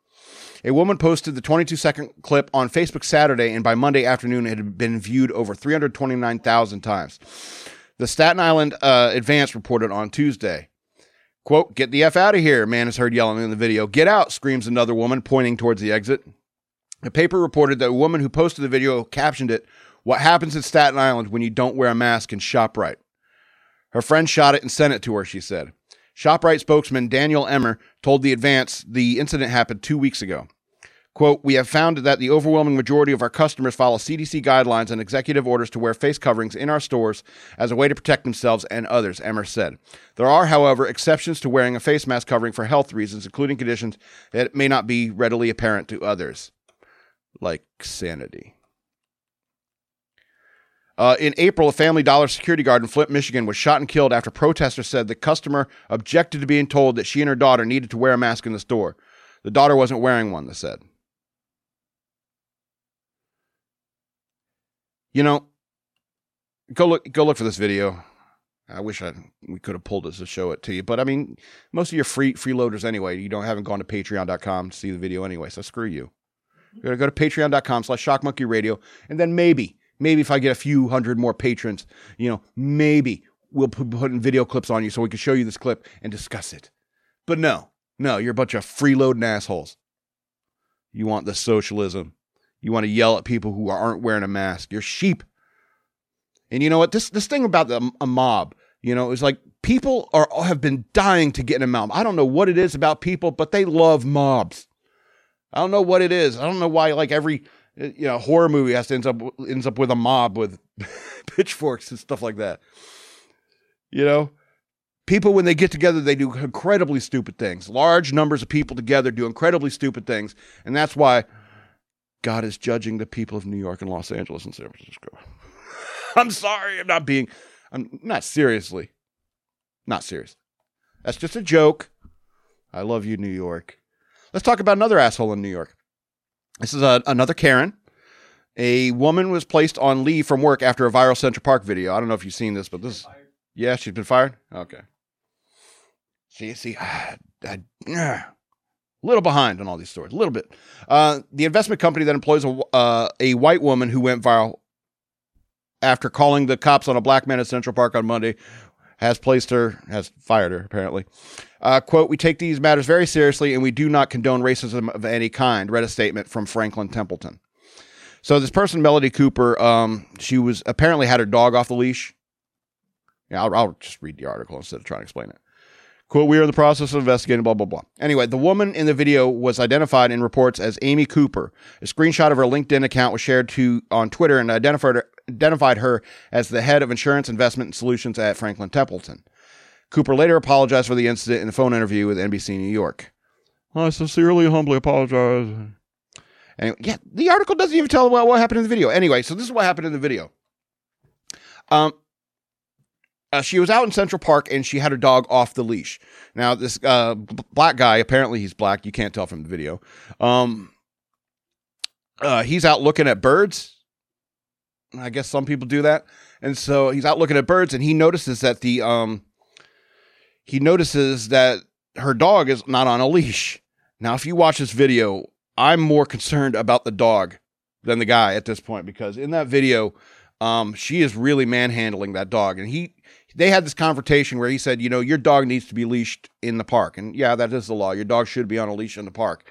A woman posted the 22 second clip on Facebook Saturday, and by Monday afternoon, it had been viewed over 329,000 times. The Staten Island uh, Advance reported on Tuesday. Quote, get the F out of here, man is heard yelling in the video. Get out, screams another woman, pointing towards the exit. The paper reported that a woman who posted the video captioned it, What happens in Staten Island when you don't wear a mask and shop right? Her friend shot it and sent it to her, she said. ShopRite spokesman Daniel Emmer told the Advance the incident happened two weeks ago. Quote, we have found that the overwhelming majority of our customers follow CDC guidelines and executive orders to wear face coverings in our stores as a way to protect themselves and others, Emmer said. There are, however, exceptions to wearing a face mask covering for health reasons, including conditions that may not be readily apparent to others, like sanity. Uh, in April, a Family Dollar security guard in Flint, Michigan was shot and killed after protesters said the customer objected to being told that she and her daughter needed to wear a mask in the store. The daughter wasn't wearing one, they said. You know, go look go look for this video. I wish I we could have pulled this to show it to you, but I mean, most of your free freeloaders anyway. You don't haven't gone to Patreon.com to see the video anyway, so screw you. You're gonna go to Patreon.com slash Shock Monkey Radio, and then maybe, maybe if I get a few hundred more patrons, you know, maybe we'll put putting video clips on you so we can show you this clip and discuss it. But no, no, you're a bunch of freeloading assholes. You want the socialism. You want to yell at people who aren't wearing a mask. You're sheep. And you know what? This this thing about the, a mob, you know, is like people are have been dying to get in a mob. I don't know what it is about people, but they love mobs. I don't know what it is. I don't know why like every you know horror movie has to ends up ends up with a mob with pitchforks and stuff like that. You know, people when they get together they do incredibly stupid things. Large numbers of people together do incredibly stupid things, and that's why God is judging the people of New York and Los Angeles and San Francisco. I'm sorry, I'm not being, I'm not seriously, not seriously. That's just a joke. I love you, New York. Let's talk about another asshole in New York. This is a, another Karen, A woman was placed on leave from work after a viral Central Park video. I don't know if you've seen this, but this, yeah, she's been fired. Okay. See, see, I, I, a little behind on all these stories, a little bit. Uh, the investment company that employs a, uh, a white woman who went viral after calling the cops on a black man at Central Park on Monday has placed her, has fired her, apparently. Uh, quote, we take these matters very seriously and we do not condone racism of any kind, read a statement from Franklin Templeton. So this person, Melody Cooper, um, she was apparently had her dog off the leash. Yeah, I'll, I'll just read the article instead of trying to explain it. Quote, we are in the process of investigating, blah, blah, blah. Anyway, the woman in the video was identified in reports as Amy Cooper. A screenshot of her LinkedIn account was shared to on Twitter and identified her, identified her as the head of insurance investment solutions at Franklin Templeton. Cooper later apologized for the incident in a phone interview with NBC New York. I sincerely humbly apologize. Anyway, yeah, the article doesn't even tell what, what happened in the video. Anyway, so this is what happened in the video. Um, uh, she was out in Central Park and she had her dog off the leash. Now, this uh, b- black guy, apparently he's black. You can't tell from the video. Um, uh, he's out looking at birds. I guess some people do that. And so he's out looking at birds and he notices that the um, he notices that her dog is not on a leash. Now, if you watch this video, I'm more concerned about the dog than the guy at this point because in that video, um, she is really manhandling that dog, and he they had this confrontation where he said, you know, your dog needs to be leashed in the park, and yeah, that is the law. Your dog should be on a leash in the park.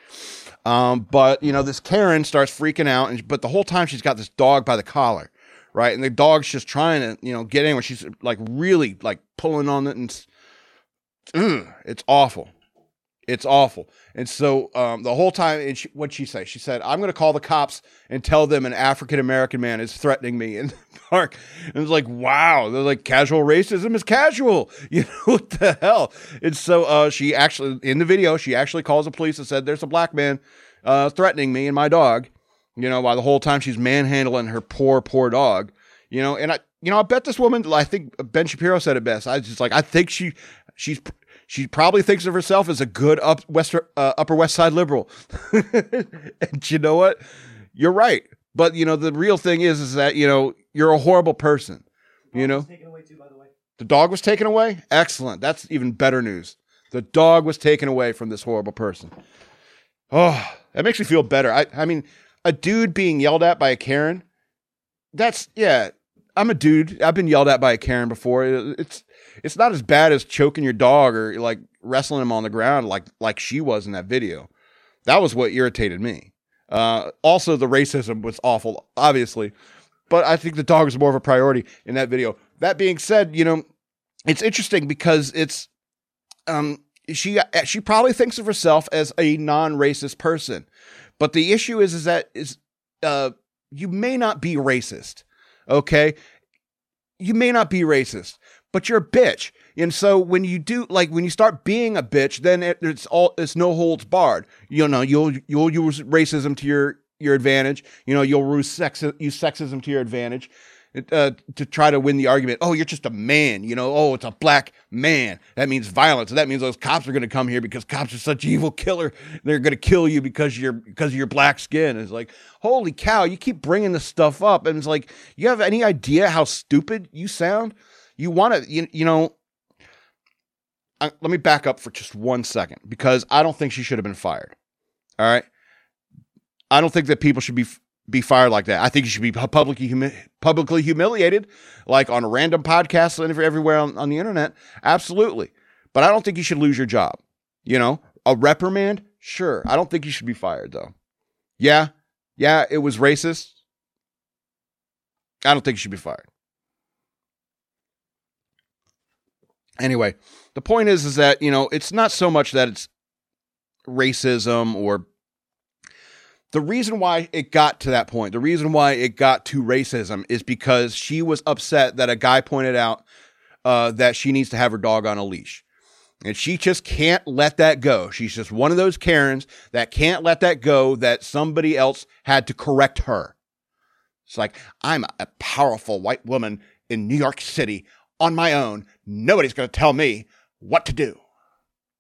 Um, but you know, this Karen starts freaking out, and but the whole time she's got this dog by the collar, right, and the dog's just trying to you know get in where she's like really like pulling on it, and ugh, it's awful. It's awful. And so um, the whole time, and she, what'd she say? She said, I'm going to call the cops and tell them an African American man is threatening me in the park. And it's like, wow. They're like, casual racism is casual. You know, what the hell? And so uh, she actually, in the video, she actually calls the police and said, there's a black man uh, threatening me and my dog. You know, while the whole time she's manhandling her poor, poor dog. You know, and I, you know, I bet this woman, I think Ben Shapiro said it best. I just like, I think she, she's, she probably thinks of herself as a good up west uh, upper west side liberal. And you know what? You're right. But you know the real thing is is that you know you're a horrible person you Dog know? was Taken away too, by the way. the dog was taken away? Excellent. That's even better news. The dog was taken away from this horrible person. Oh that makes me feel better. I i mean a dude being yelled at by a karen that's yeah i'm a dude. I've been yelled at by a karen before. It's it's not as bad as choking your dog or like wrestling him on the ground like like she was in that video. That was what irritated me. Uh also the racism was awful obviously but i think the dog was more of a priority in that video. That being said you know it's interesting because it's um she she probably thinks of herself as a non-racist person but the issue is is that is uh you may not be racist okay? You may not be racist but you're a bitch and so when you do like when you start being a bitch then it, it's all it's no holds barred you know you'll you'll use racism to your your advantage you know you'll use sex use sexism to your advantage uh, to try to win the argument. Oh, you're just a man, you know. Oh, it's a black man. That means violence. That means those cops are going to come here because cops are such evil killer. They're going to kill you because you're because of your black skin. It's like, holy cow! You keep bringing this stuff up, and it's like, you have any idea how stupid you sound? You want to, you, you know. I, let me back up for just one second because I don't think she should have been fired. All right. I don't think that people should be be fired like that. I think you should be publicly humi- publicly humiliated, like on a random podcast and everywhere on, on the internet. Absolutely, but I don't think you should lose your job. You know, a reprimand, sure. I don't think you should be fired though. Yeah, yeah, it was racist. I don't think you should be fired. Anyway, the point is, is that you know, it's not so much that it's racism or the reason why it got to that point, the reason why it got to racism is because she was upset that a guy pointed out uh, that she needs to have her dog on a leash. And she just can't let that go. She's just one of those Karens that can't let that go that somebody else had to correct her. It's like, I'm a powerful white woman in New York City on my own. Nobody's going to tell me what to do.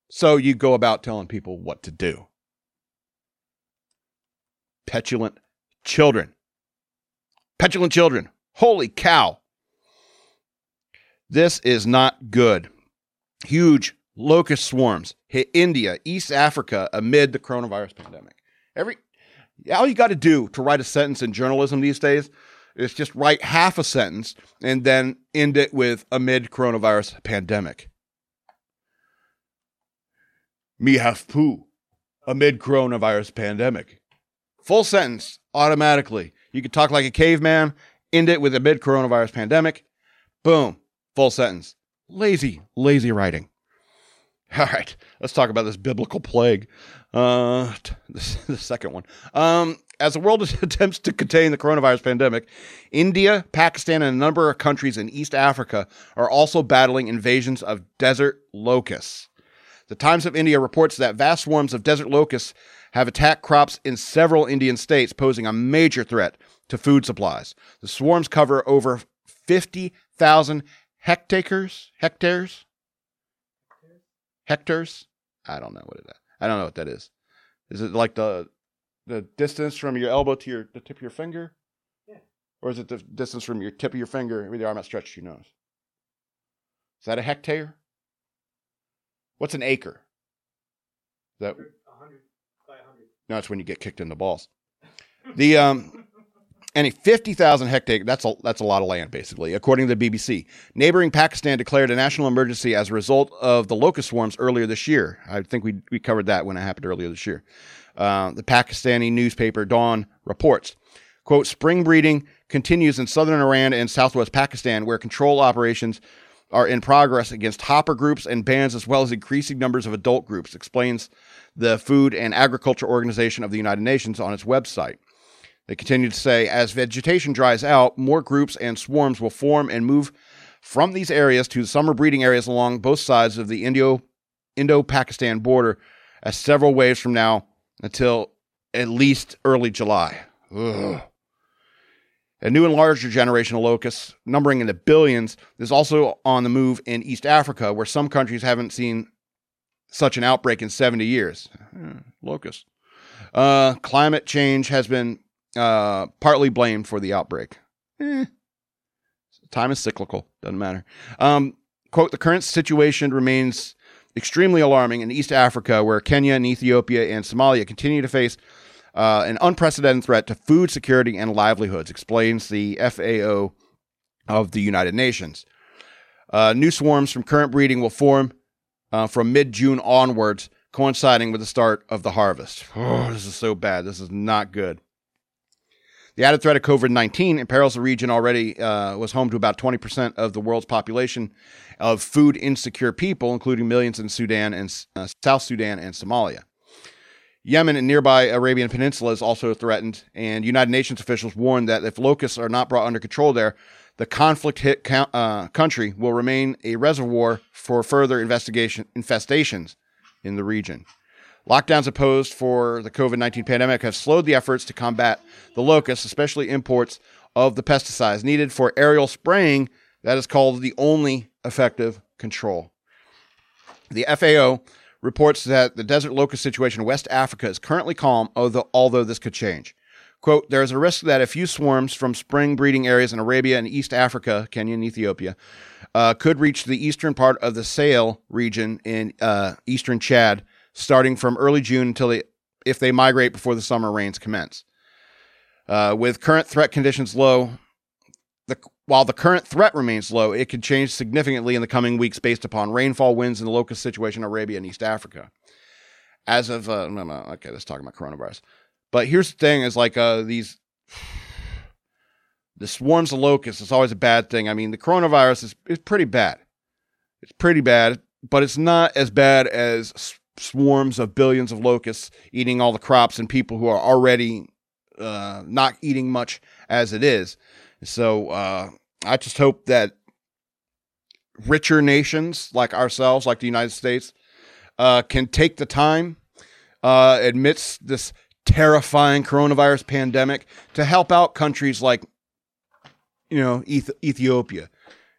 So you go about telling people what to do petulant children. Petulant children. Holy cow. This is not good. Huge locust swarms hit India, East Africa amid the coronavirus pandemic. Every all you got to do to write a sentence in journalism these days is just write half a sentence and then end it with amid coronavirus pandemic. Me have poo amid coronavirus pandemic. Full sentence automatically. You could talk like a caveman, end it with amid coronavirus pandemic. Boom, full sentence. Lazy, lazy writing. All right, let's talk about this biblical plague. Uh, the, the second one. Um, as the world attempts to contain the coronavirus pandemic, India, Pakistan, and a number of countries in East Africa are also battling invasions of desert locusts. The Times of India reports that vast swarms of desert locusts have attacked crops in several Indian states, posing a major threat to food supplies. The swarms cover over 50,000 hectares. Hectares? Hectares? I don't know what it is. I don't know what that is. Is it like the the distance from your elbow to your the tip of your finger? Yeah. Or is it the distance from your tip of your finger with your arm outstretched to your nose? Is that a hectare? What's an acre? Is that 100 by 100. no, it's when you get kicked in the balls. The um any 50,000 hectare that's a that's a lot of land basically according to the BBC. Neighboring Pakistan declared a national emergency as a result of the locust swarms earlier this year. I think we we covered that when it happened earlier this year. Uh, the Pakistani newspaper Dawn reports, quote, spring breeding continues in southern Iran and southwest Pakistan where control operations are in progress against hopper groups and bands as well as increasing numbers of adult groups, explains the Food and Agriculture Organization of the United Nations on its website. They continue to say as vegetation dries out, more groups and swarms will form and move from these areas to the summer breeding areas along both sides of the Indo Indo Pakistan border as several waves from now until at least early July. Ugh. A new and larger generation of locusts, numbering in the billions, is also on the move in East Africa, where some countries haven't seen such an outbreak in 70 years. Hmm, locusts. Uh, climate change has been uh, partly blamed for the outbreak. Eh, time is cyclical. Doesn't matter. Um, quote, the current situation remains extremely alarming in East Africa, where Kenya and Ethiopia and Somalia continue to face uh, an unprecedented threat to food security and livelihoods, explains the FAO of the United Nations. Uh, new swarms from current breeding will form uh, from mid June onwards, coinciding with the start of the harvest. Oh, this is so bad. This is not good. The added threat of COVID 19 imperils the region already uh, was home to about 20% of the world's population of food insecure people, including millions in Sudan and uh, South Sudan and Somalia. Yemen and nearby Arabian Peninsula is also threatened, and United Nations officials warn that if locusts are not brought under control there, the conflict hit uh, country will remain a reservoir for further investigation infestations in the region. Lockdowns imposed for the COVID 19 pandemic have slowed the efforts to combat the locusts, especially imports of the pesticides needed for aerial spraying that is called the only effective control. The FAO reports that the desert locust situation in West Africa is currently calm, although, although this could change. Quote, there is a risk that a few swarms from spring breeding areas in Arabia and East Africa, Kenya and Ethiopia, uh, could reach the eastern part of the Sahel region in uh, eastern Chad starting from early June until they, if they migrate before the summer rains commence. Uh, with current threat conditions low, the, while the current threat remains low, it could change significantly in the coming weeks based upon rainfall winds and the locust situation in Arabia and East Africa. As of uh, no, no, okay, let's talk about coronavirus. But here's the thing: is like uh, these the swarms of locusts is always a bad thing. I mean, the coronavirus is is pretty bad. It's pretty bad, but it's not as bad as swarms of billions of locusts eating all the crops and people who are already uh, not eating much as it is. So uh, I just hope that richer nations like ourselves, like the United States, uh, can take the time uh, amidst this terrifying coronavirus pandemic to help out countries like, you know, Eth- Ethiopia.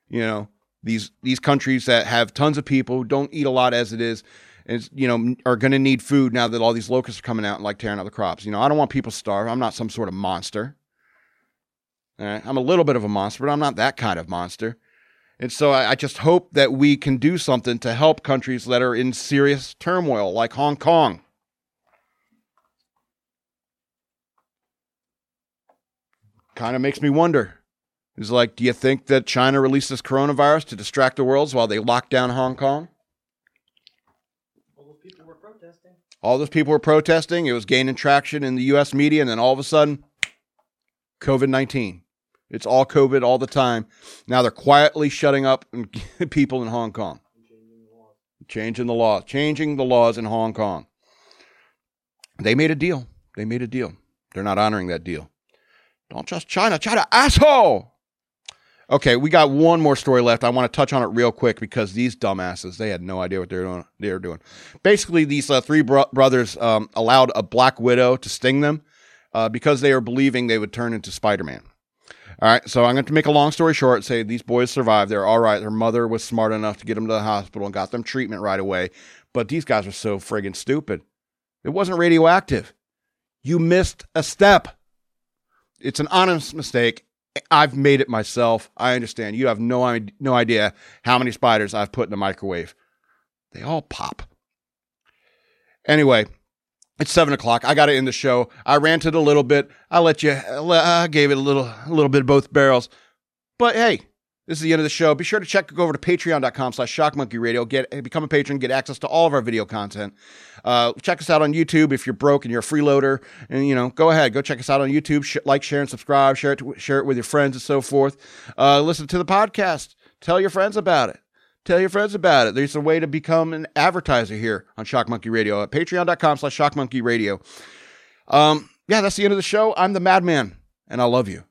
You know, these these countries that have tons of people who don't eat a lot as it is. And, you know, are going to need food now that all these locusts are coming out and like tearing out the crops. You know, I don't want people to starve. I'm not some sort of monster. Right? I'm a little bit of a monster, but I'm not that kind of monster. And so I, I just hope that we can do something to help countries that are in serious turmoil, like Hong Kong. Kind of makes me wonder. Is like, do you think that China released this coronavirus to distract the world while they locked down Hong Kong? All those people were protesting. All those people were protesting. It was gaining traction in the U.S. media, and then all of a sudden, COVID nineteen. It's all COVID all the time. Now they're quietly shutting up people in Hong Kong, changing the laws. changing the law, changing the laws in Hong Kong. They made a deal. They made a deal. They're not honoring that deal. Don't trust China. China, asshole. Okay, we got one more story left. I want to touch on it real quick because these dumbasses, they had no idea what they were doing. They were doing. Basically, these uh, three bro- brothers um, allowed a black widow to sting them uh, because they were believing they would turn into Spider Man. All right, so I'm going to make a long story short. Say these boys survived. They're all right. Their mother was smart enough to get them to the hospital and got them treatment right away. But these guys are so friggin' stupid. It wasn't radioactive. You missed a step. It's an honest mistake. I've made it myself. I understand. You have no, no idea how many spiders I've put in the microwave. They all pop. Anyway, it's seven o'clock. I got to end the show. I ranted a little bit. I let you. I gave it a little, a little bit of both barrels. But hey, this is the end of the show. Be sure to check go over to patreon.com slash shockmonkeyradio. Get become a patron, get access to all of our video content. Uh, check us out on YouTube if you're broke and you're a freeloader. And you know, go ahead, go check us out on YouTube. Sh- like, share, and subscribe. Share it, to, share it with your friends and so forth. Uh, listen to the podcast. Tell your friends about it. Tell your friends about it. There's a way to become an advertiser here on Shock Monkey Radio at patreon.com slash shockmonkeyradio. Um, yeah, that's the end of the show. I'm the madman, and I love you.